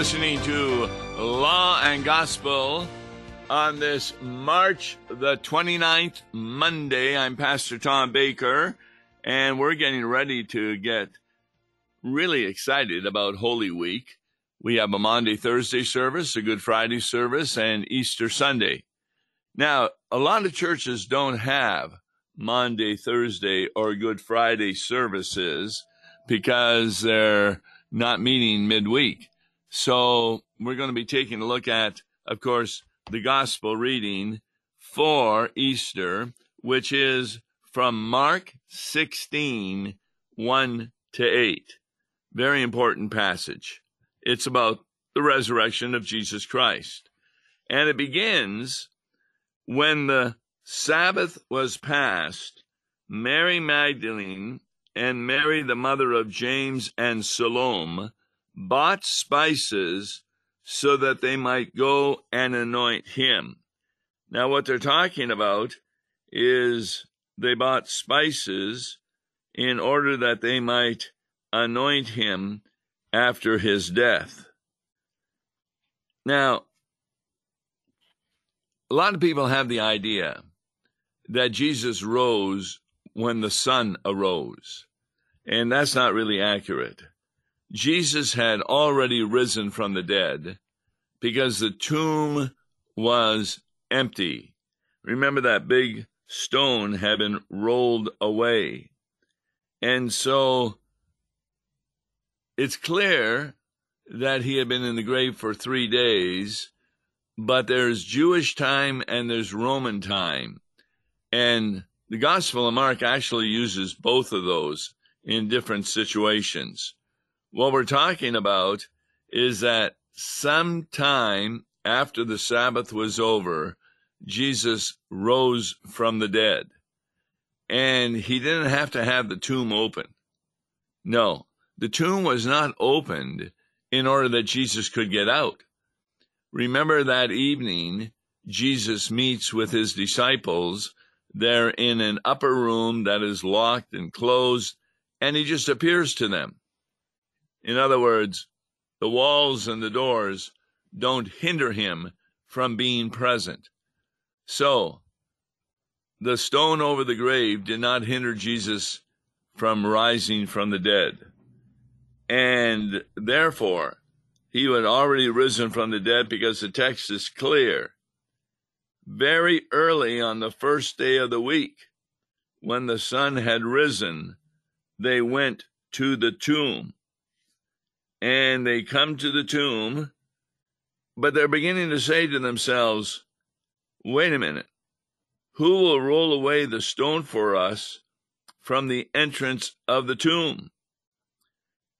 listening to Law and Gospel on this March the 29th, Maundy. I'm Pastor Tom Baker, and we're getting ready to get really excited about Holy Week. We have a Maundy, Thursday service, a Good Friday service, and Easter Sunday. Now, a lot of churches don't have Monday, Thursday, or Good Friday services because they're not meeting midweek. So we're going to be taking a look at, of course, the gospel reading for Easter, which is from Mark 16, 1 to 8. Very important passage. It's about the resurrection of Jesus Christ. And it begins when the Sabbath was passed, Mary Magdalene and Mary, the mother of James and Salome, bought spices so that they might go and anoint him. Now, what they're talking about is they bought spices in order that they might anoint him after his death. Now, a lot of people have the idea that Jesus rose when the sun arose, and that's not really accurate. Jesus had already risen from the dead because the tomb was empty. Remember that big stone had been rolled away. And so it's clear that he had been in the grave for three days, but there's Jewish time and there's Roman time. And the Gospel of Mark actually uses both of those in different situations. What we're talking about is that sometime after the Sabbath was over, Jesus rose from the dead. And he didn't have to have the tomb open. No, the tomb was not opened in order that Jesus could get out. Remember that evening, Jesus meets with his disciples. They're in an upper room that is locked and closed, and he just appears to them. In other words, the walls and the doors don't hinder him from being present. So, the stone over the grave did not hinder Jesus from rising from the dead. And therefore, he had already risen from the dead because the text is clear. Very early on the first day of the week, when the sun had risen, they went to the tomb and they come to the tomb, but they're beginning to say to themselves, wait a minute, who will roll away the stone for us from the entrance of the tomb?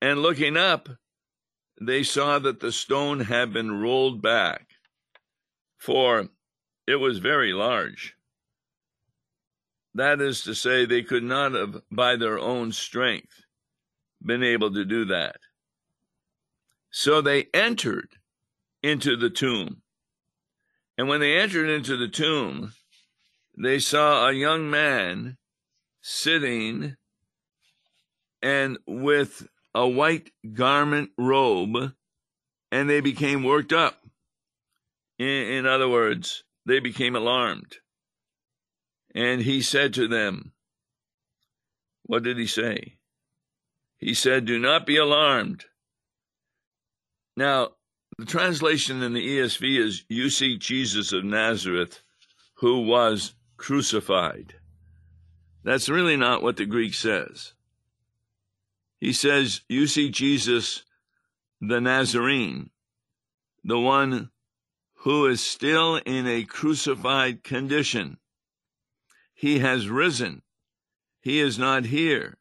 And looking up, they saw that the stone had been rolled back, for it was very large. That is to say, they could not have, by their own strength, been able to do that. So they entered into the tomb. And when they entered into the tomb, they saw a young man sitting and with a white garment robe, and they became worked up. In, in other words, they became alarmed. And he said to them, What did he say? He said, Do not be alarmed. Now, the translation in the ESV is You see Jesus of Nazareth, who was crucified. That's really not what the Greek says. He says, You see Jesus the Nazarene, the one who is still in a crucified condition. He has risen. He is not here.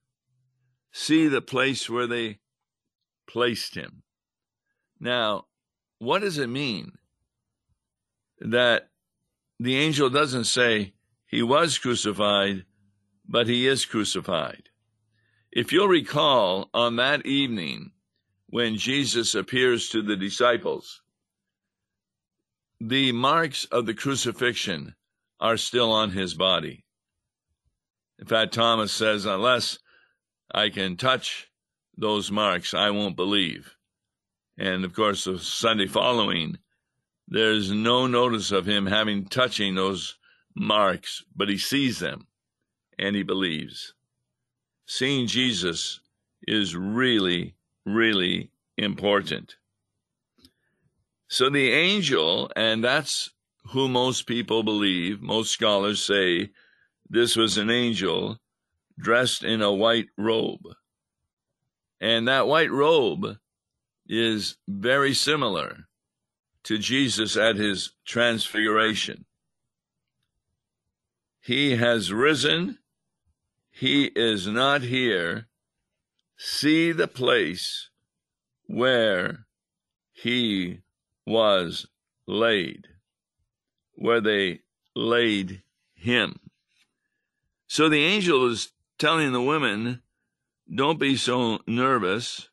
See the place where they placed him. Now, what does it mean that the angel doesn't say he was crucified, but he is crucified? If you'll recall, on that evening when Jesus appears to the disciples, the marks of the crucifixion are still on his body. In fact, Thomas says, unless I can touch those marks, I won't believe. And of course, the Sunday following, there's no notice of him having touching those marks, but he sees them and he believes. Seeing Jesus is really, really important. So the angel, and that's who most people believe, most scholars say this was an angel dressed in a white robe. And that white robe is very similar to Jesus at his transfiguration. He has risen. He is not here. See the place where he was laid, where they laid him. So the angel is telling the women, don't be so nervous.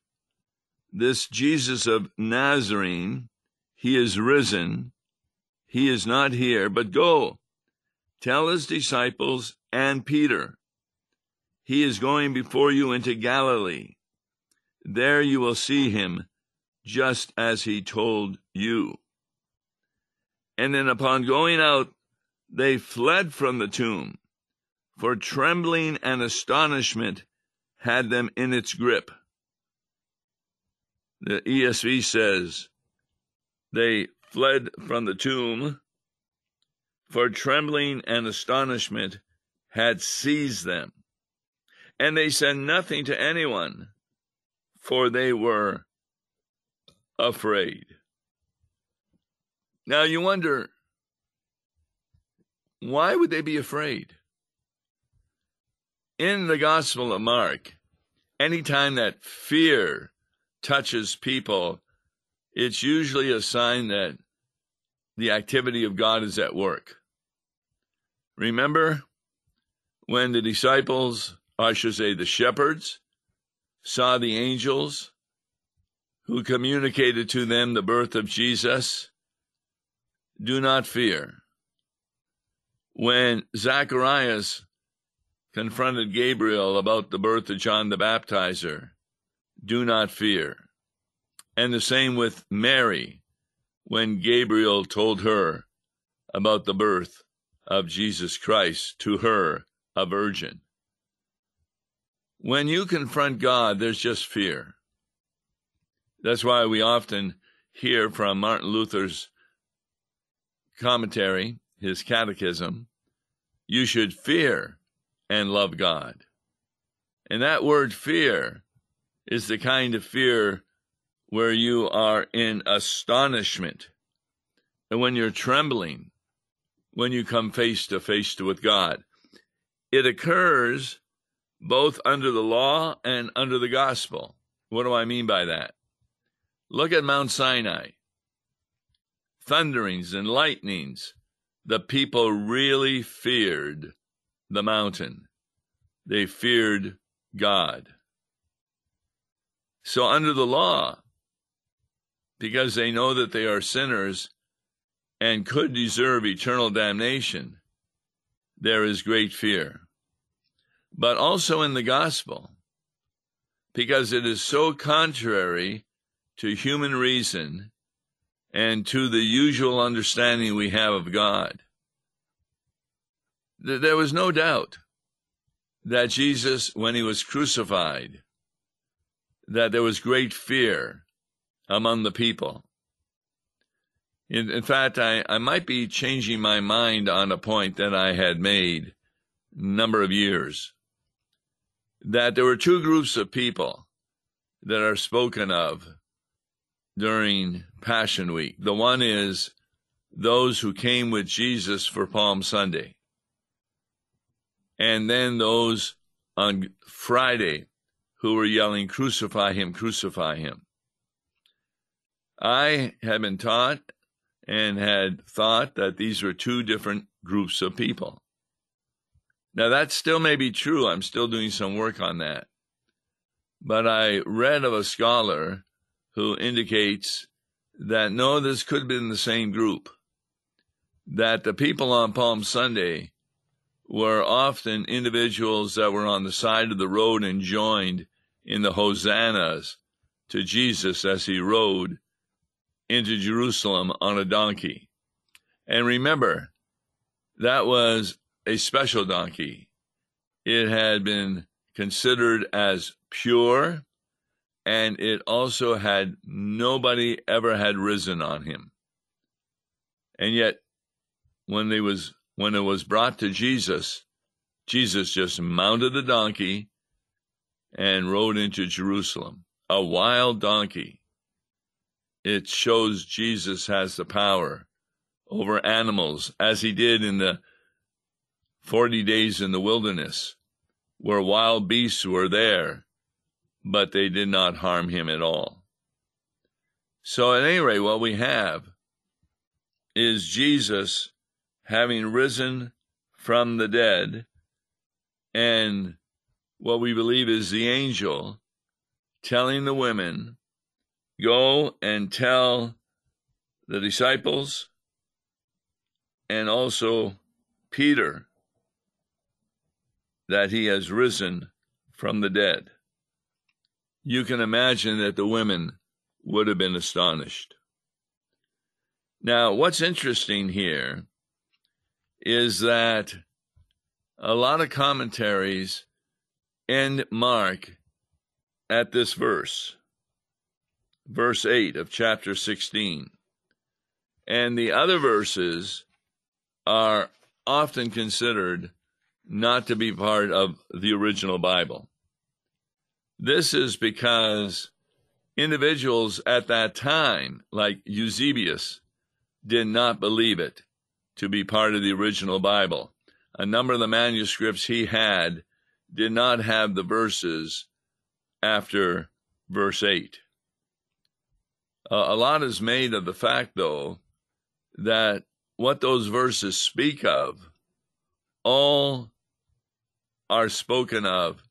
This Jesus of Nazarene, he is risen. He is not here, but go. Tell his disciples and Peter, he is going before you into Galilee. There you will see him, just as he told you. And then upon going out, they fled from the tomb for trembling and astonishment had them in its grip. The ESV says, they fled from the tomb, for trembling and astonishment had seized them. And they said nothing to anyone, for they were afraid. Now you wonder, why would they be afraid? in the Gospel of Mark, anytime that fear touches people, it's usually a sign that the activity of God is at work. Remember when the disciples, I should say the shepherds, saw the angels who communicated to them the birth of Jesus? Do not fear. When Zacharias confronted Gabriel about the birth of John the Baptizer, do not fear. And the same with Mary when Gabriel told her about the birth of Jesus Christ to her, a virgin. When you confront God, there's just fear. That's why we often hear from Martin Luther's commentary, his catechism, you should fear and love God. And that word fear is the kind of fear where you are in astonishment. And when you're trembling, when you come face to face with God, it occurs both under the law and under the gospel. What do I mean by that? Look at Mount Sinai. Thunderings and lightnings. The people really feared the mountain. They feared God. So, under the law, because they know that they are sinners and could deserve eternal damnation, there is great fear. But also in the gospel, because it is so contrary to human reason and to the usual understanding we have of God there was no doubt that Jesus, when he was crucified, that there was great fear among the people. In, in fact, I, I might be changing my mind on a point that I had made a number of years. That there were two groups of people that are spoken of during Passion Week. The one is those who came with Jesus for Palm Sunday and then those on Friday who were yelling, Crucify him, crucify him. I had been taught and had thought that these were two different groups of people. Now, that still may be true. I'm still doing some work on that. But I read of a scholar who indicates that no, this could have been the same group. That the people on Palm Sunday were often individuals that were on the side of the road and joined in the hosannas to Jesus as he rode into Jerusalem on a donkey. And remember, that was a special donkey. It had been considered as pure, and it also had nobody ever had risen on him. And yet, when was when it was brought to Jesus, Jesus just mounted the donkey and rode into Jerusalem. A wild donkey. It shows Jesus has the power over animals, as he did in the 40 days in the wilderness, where wild beasts were there, but they did not harm him at all. So, at any rate, what we have is Jesus having risen from the dead, and what we believe is the angel telling the women, Go and tell the disciples and also Peter that he has risen from the dead. You can imagine that the women would have been astonished. Now, what's interesting here is that a lot of commentaries end Mark at this verse, verse 8 of chapter 16. And the other verses are often considered not to be part of the original Bible. This is because individuals at that time, like Eusebius, did not believe it to be part of the original Bible. A number of the manuscripts he had did not have the verses after verse 8. Uh, a lot is made of the fact, though, that what those verses speak of all are spoken of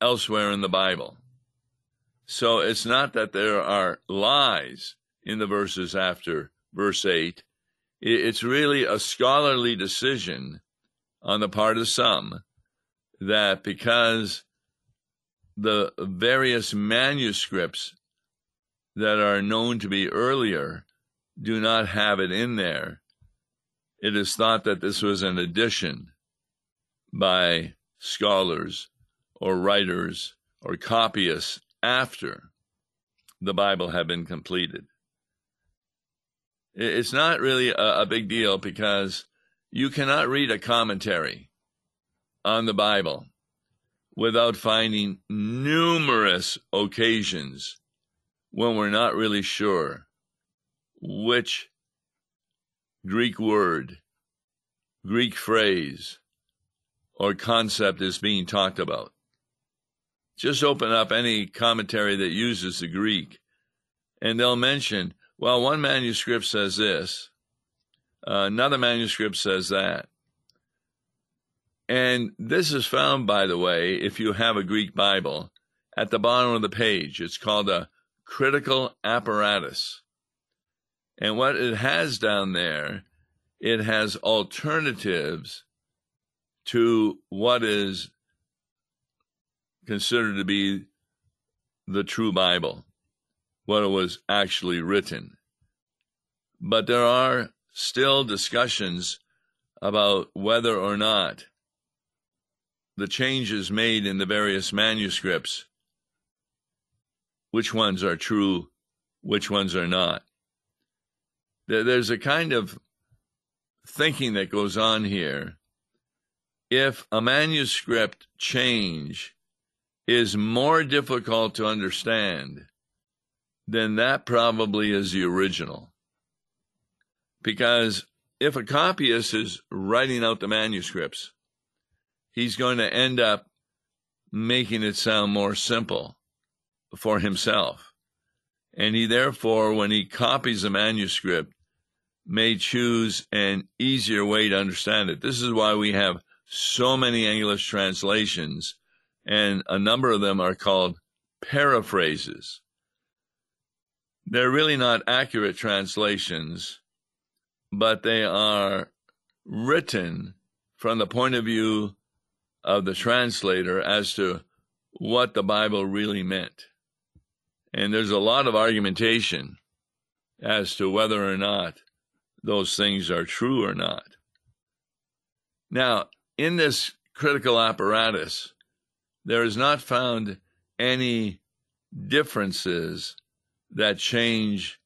elsewhere in the Bible. So it's not that there are lies in the verses after verse 8. It's really a scholarly decision on the part of some that because the various manuscripts that are known to be earlier do not have it in there, it is thought that this was an addition by scholars or writers or copyists after the Bible had been completed. It's not really a, a big deal because you cannot read a commentary on the Bible without finding numerous occasions when we're not really sure which Greek word, Greek phrase, or concept is being talked about. Just open up any commentary that uses the Greek, and they'll mention, well, one manuscript says this, uh, another manuscript says that. And this is found, by the way, if you have a Greek Bible, at the bottom of the page. It's called a critical apparatus. And what it has down there, it has alternatives to what is considered to be the true Bible, what it was actually written. But there are still discussions about whether or not the changes made in the various manuscripts, which ones are true, which ones are not. There's a kind of thinking that goes on here. If a manuscript change is more difficult to understand, then that probably is the original. Because if a copyist is writing out the manuscripts, he's going to end up making it sound more simple for himself. And he therefore, when he copies a manuscript, may choose an easier way to understand it. This is why we have so many English translations, and a number of them are called paraphrases. They're really not accurate translations, but they are written from the point of view of the translator as to what the Bible really meant. And there's a lot of argumentation as to whether or not those things are true or not. Now, in this critical apparatus, there is not found any differences that change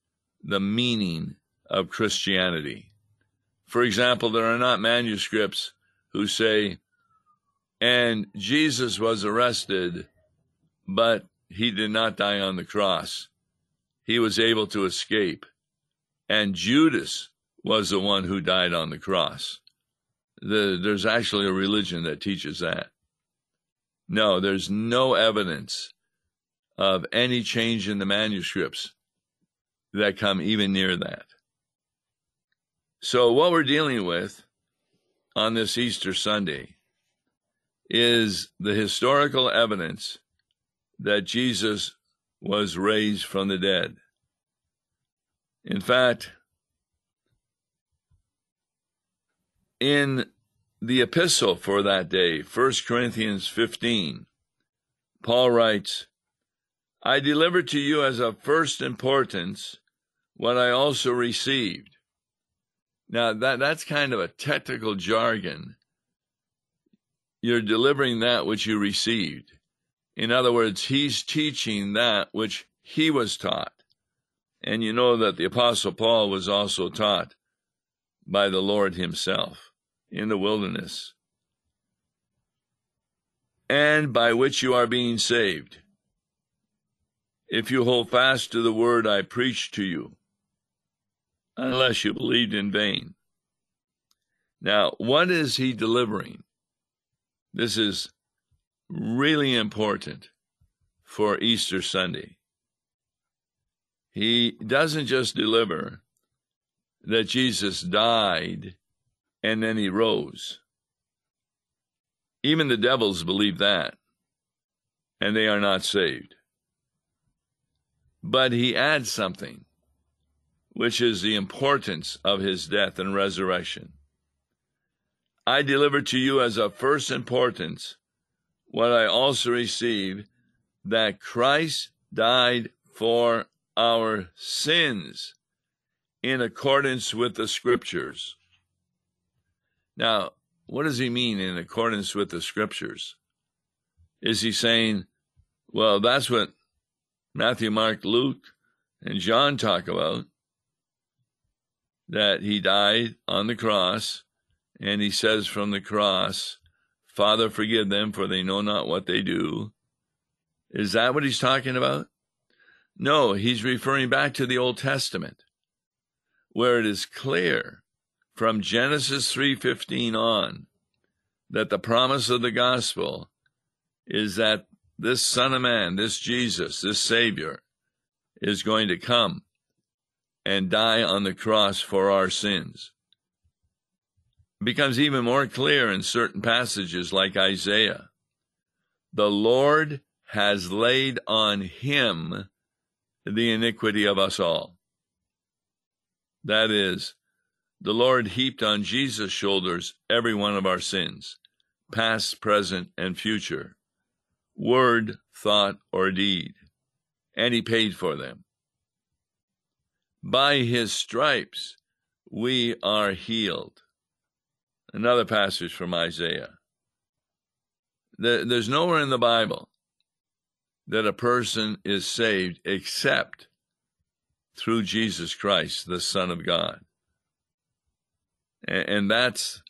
the meaning of Christianity. For example, there are not manuscripts who say, and Jesus was arrested, but he did not die on the cross. He was able to escape. And Judas was the one who died on the cross. The, there's actually a religion that teaches that. No, there's no evidence of any change in the manuscripts that come even near that. So, what we're dealing with on this Easter Sunday is the historical evidence that Jesus was raised from the dead. In fact, in the epistle for that day, 1 Corinthians 15, Paul writes, I delivered to you as of first importance what I also received. Now that that's kind of a technical jargon. You're delivering that which you received. In other words, he's teaching that which he was taught. And you know that the apostle Paul was also taught by the Lord himself in the wilderness. And by which you are being saved if you hold fast to the word I preached to you, unless you believed in vain. Now, what is he delivering? This is really important for Easter Sunday. He doesn't just deliver that Jesus died and then he rose. Even the devils believe that, and they are not saved. But he adds something, which is the importance of his death and resurrection. I deliver to you as of first importance what I also received that Christ died for our sins in accordance with the scriptures. Now, what does he mean in accordance with the scriptures? Is he saying, well, that's what Matthew, Mark, Luke, and John talk about that he died on the cross, and he says from the cross, Father, forgive them, for they know not what they do. Is that what he's talking about? No, he's referring back to the Old Testament, where it is clear from Genesis 3:15 on that the promise of the gospel is that this Son of Man, this Jesus, this Savior, is going to come and die on the cross for our sins. Becomes even more clear in certain passages like Isaiah. The Lord has laid on him the iniquity of us all. That is, the Lord heaped on Jesus' shoulders every one of our sins, past, present, and future word, thought, or deed, and he paid for them. By his stripes we are healed. Another passage from Isaiah. There's nowhere in the Bible that a person is saved except through Jesus Christ, the Son of God. And that's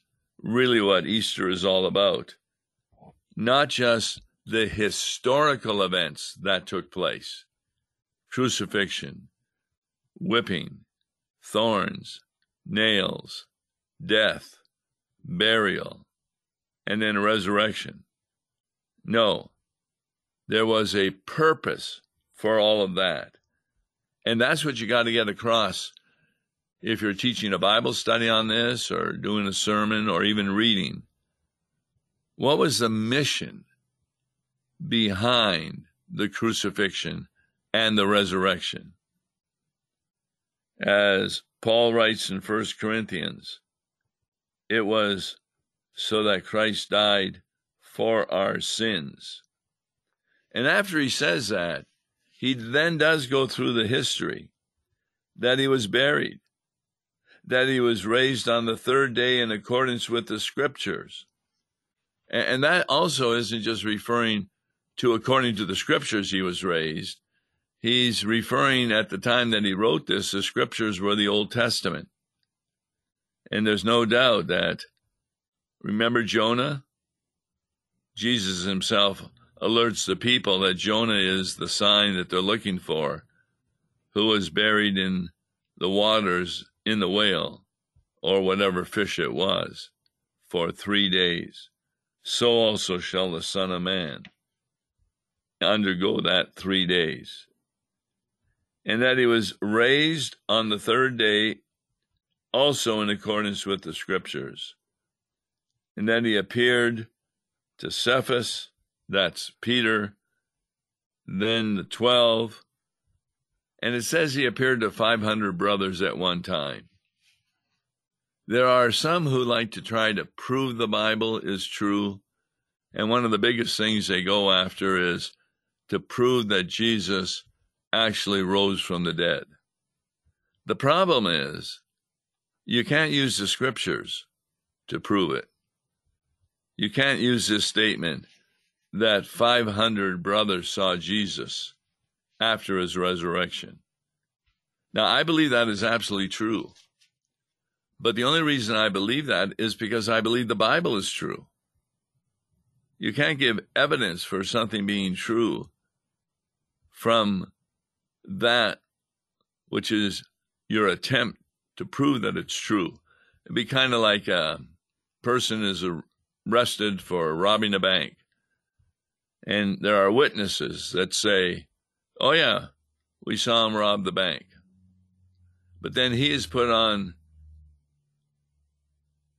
really what Easter is all about. Not just the historical events that took place crucifixion, whipping, thorns, nails, death, burial, and then resurrection. No, there was a purpose for all of that. And that's what you got to get across if you're teaching a Bible study on this or doing a sermon or even reading. What was the mission behind the crucifixion and the resurrection. As Paul writes in 1 Corinthians, it was so that Christ died for our sins. And after he says that, he then does go through the history that he was buried, that he was raised on the third day in accordance with the scriptures. And that also isn't just referring to according to the scriptures he was raised. He's referring at the time that he wrote this, the scriptures were the Old Testament. And there's no doubt that, remember Jonah? Jesus himself alerts the people that Jonah is the sign that they're looking for, who was buried in the waters in the whale, or whatever fish it was, for three days. So also shall the Son of Man undergo that three days. And that he was raised on the third day, also in accordance with the scriptures. And then he appeared to Cephas, that's Peter, then the 12. And it says he appeared to 500 brothers at one time. There are some who like to try to prove the Bible is true. And one of the biggest things they go after is to prove that Jesus actually rose from the dead. The problem is you can't use the scriptures to prove it. You can't use this statement that 500 brothers saw Jesus after his resurrection. Now, I believe that is absolutely true. But the only reason I believe that is because I believe the Bible is true. You can't give evidence for something being true from that which is your attempt to prove that it's true. It'd be kind of like a person is arrested for robbing a bank. And there are witnesses that say, oh, yeah, we saw him rob the bank. But then he is put on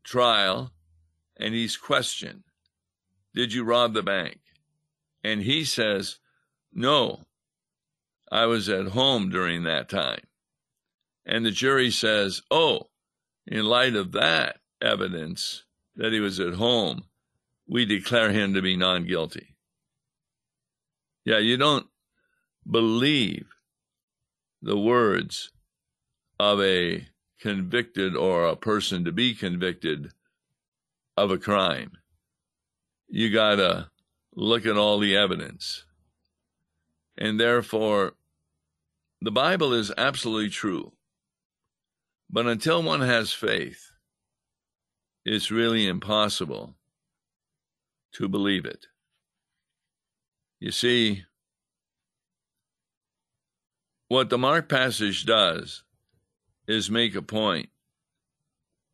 trial and he's questioned Did you rob the bank? And he says, No, I was at home during that time. And the jury says, oh, in light of that evidence that he was at home, we declare him to be non guilty. Yeah, you don't believe the words of a convicted or a person to be convicted of a crime. You got to look at all the evidence. And therefore, the Bible is absolutely true. But until one has faith, it's really impossible to believe it. You see, what the Mark passage does is make a point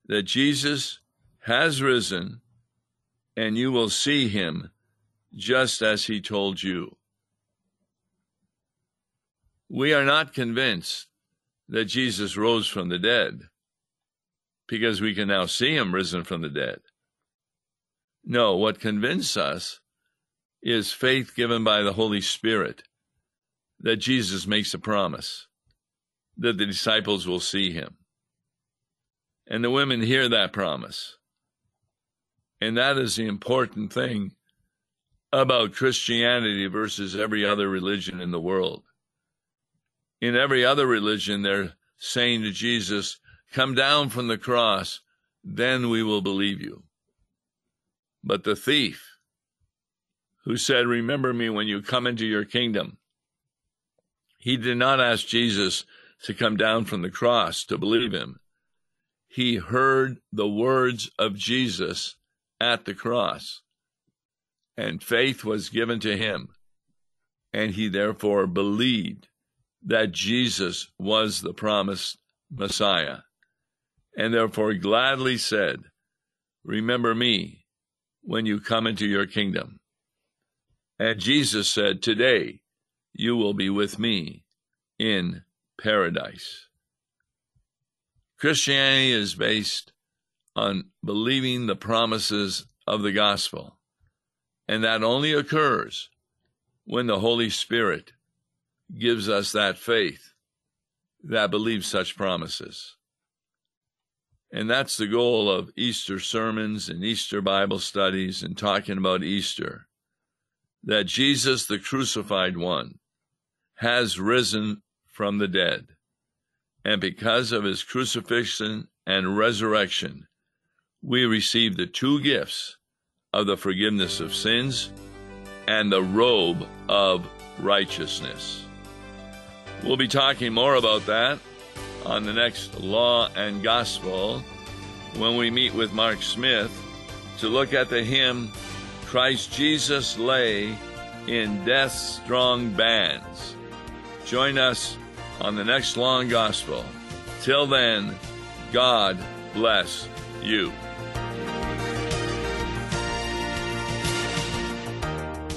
that Jesus has risen and you will see him just as he told you. We are not convinced that Jesus rose from the dead because we can now see him risen from the dead. No, what convinces us is faith given by the Holy Spirit that Jesus makes a promise that the disciples will see him. And the women hear that promise. And that is the important thing about Christianity versus every other religion in the world. In every other religion, they're saying to Jesus, Come down from the cross, then we will believe you. But the thief who said, Remember me when you come into your kingdom, he did not ask Jesus to come down from the cross to believe him. He heard the words of Jesus at the cross, and faith was given to him, and he therefore believed that Jesus was the promised Messiah, and therefore gladly said, Remember me when you come into your kingdom. And Jesus said, Today you will be with me in paradise. Christianity is based on believing the promises of the gospel, and that only occurs when the Holy Spirit gives us that faith that believes such promises. And that's the goal of Easter sermons and Easter Bible studies and talking about Easter. That Jesus, the crucified one, has risen from the dead. And because of his crucifixion and resurrection, we receive the two gifts of the forgiveness of sins and the robe of righteousness. We'll be talking more about that on the next Law and Gospel when we meet with Mark Smith to look at the hymn Christ Jesus lay in death's strong bands. Join us on the next Law and Gospel. Till then, God bless you.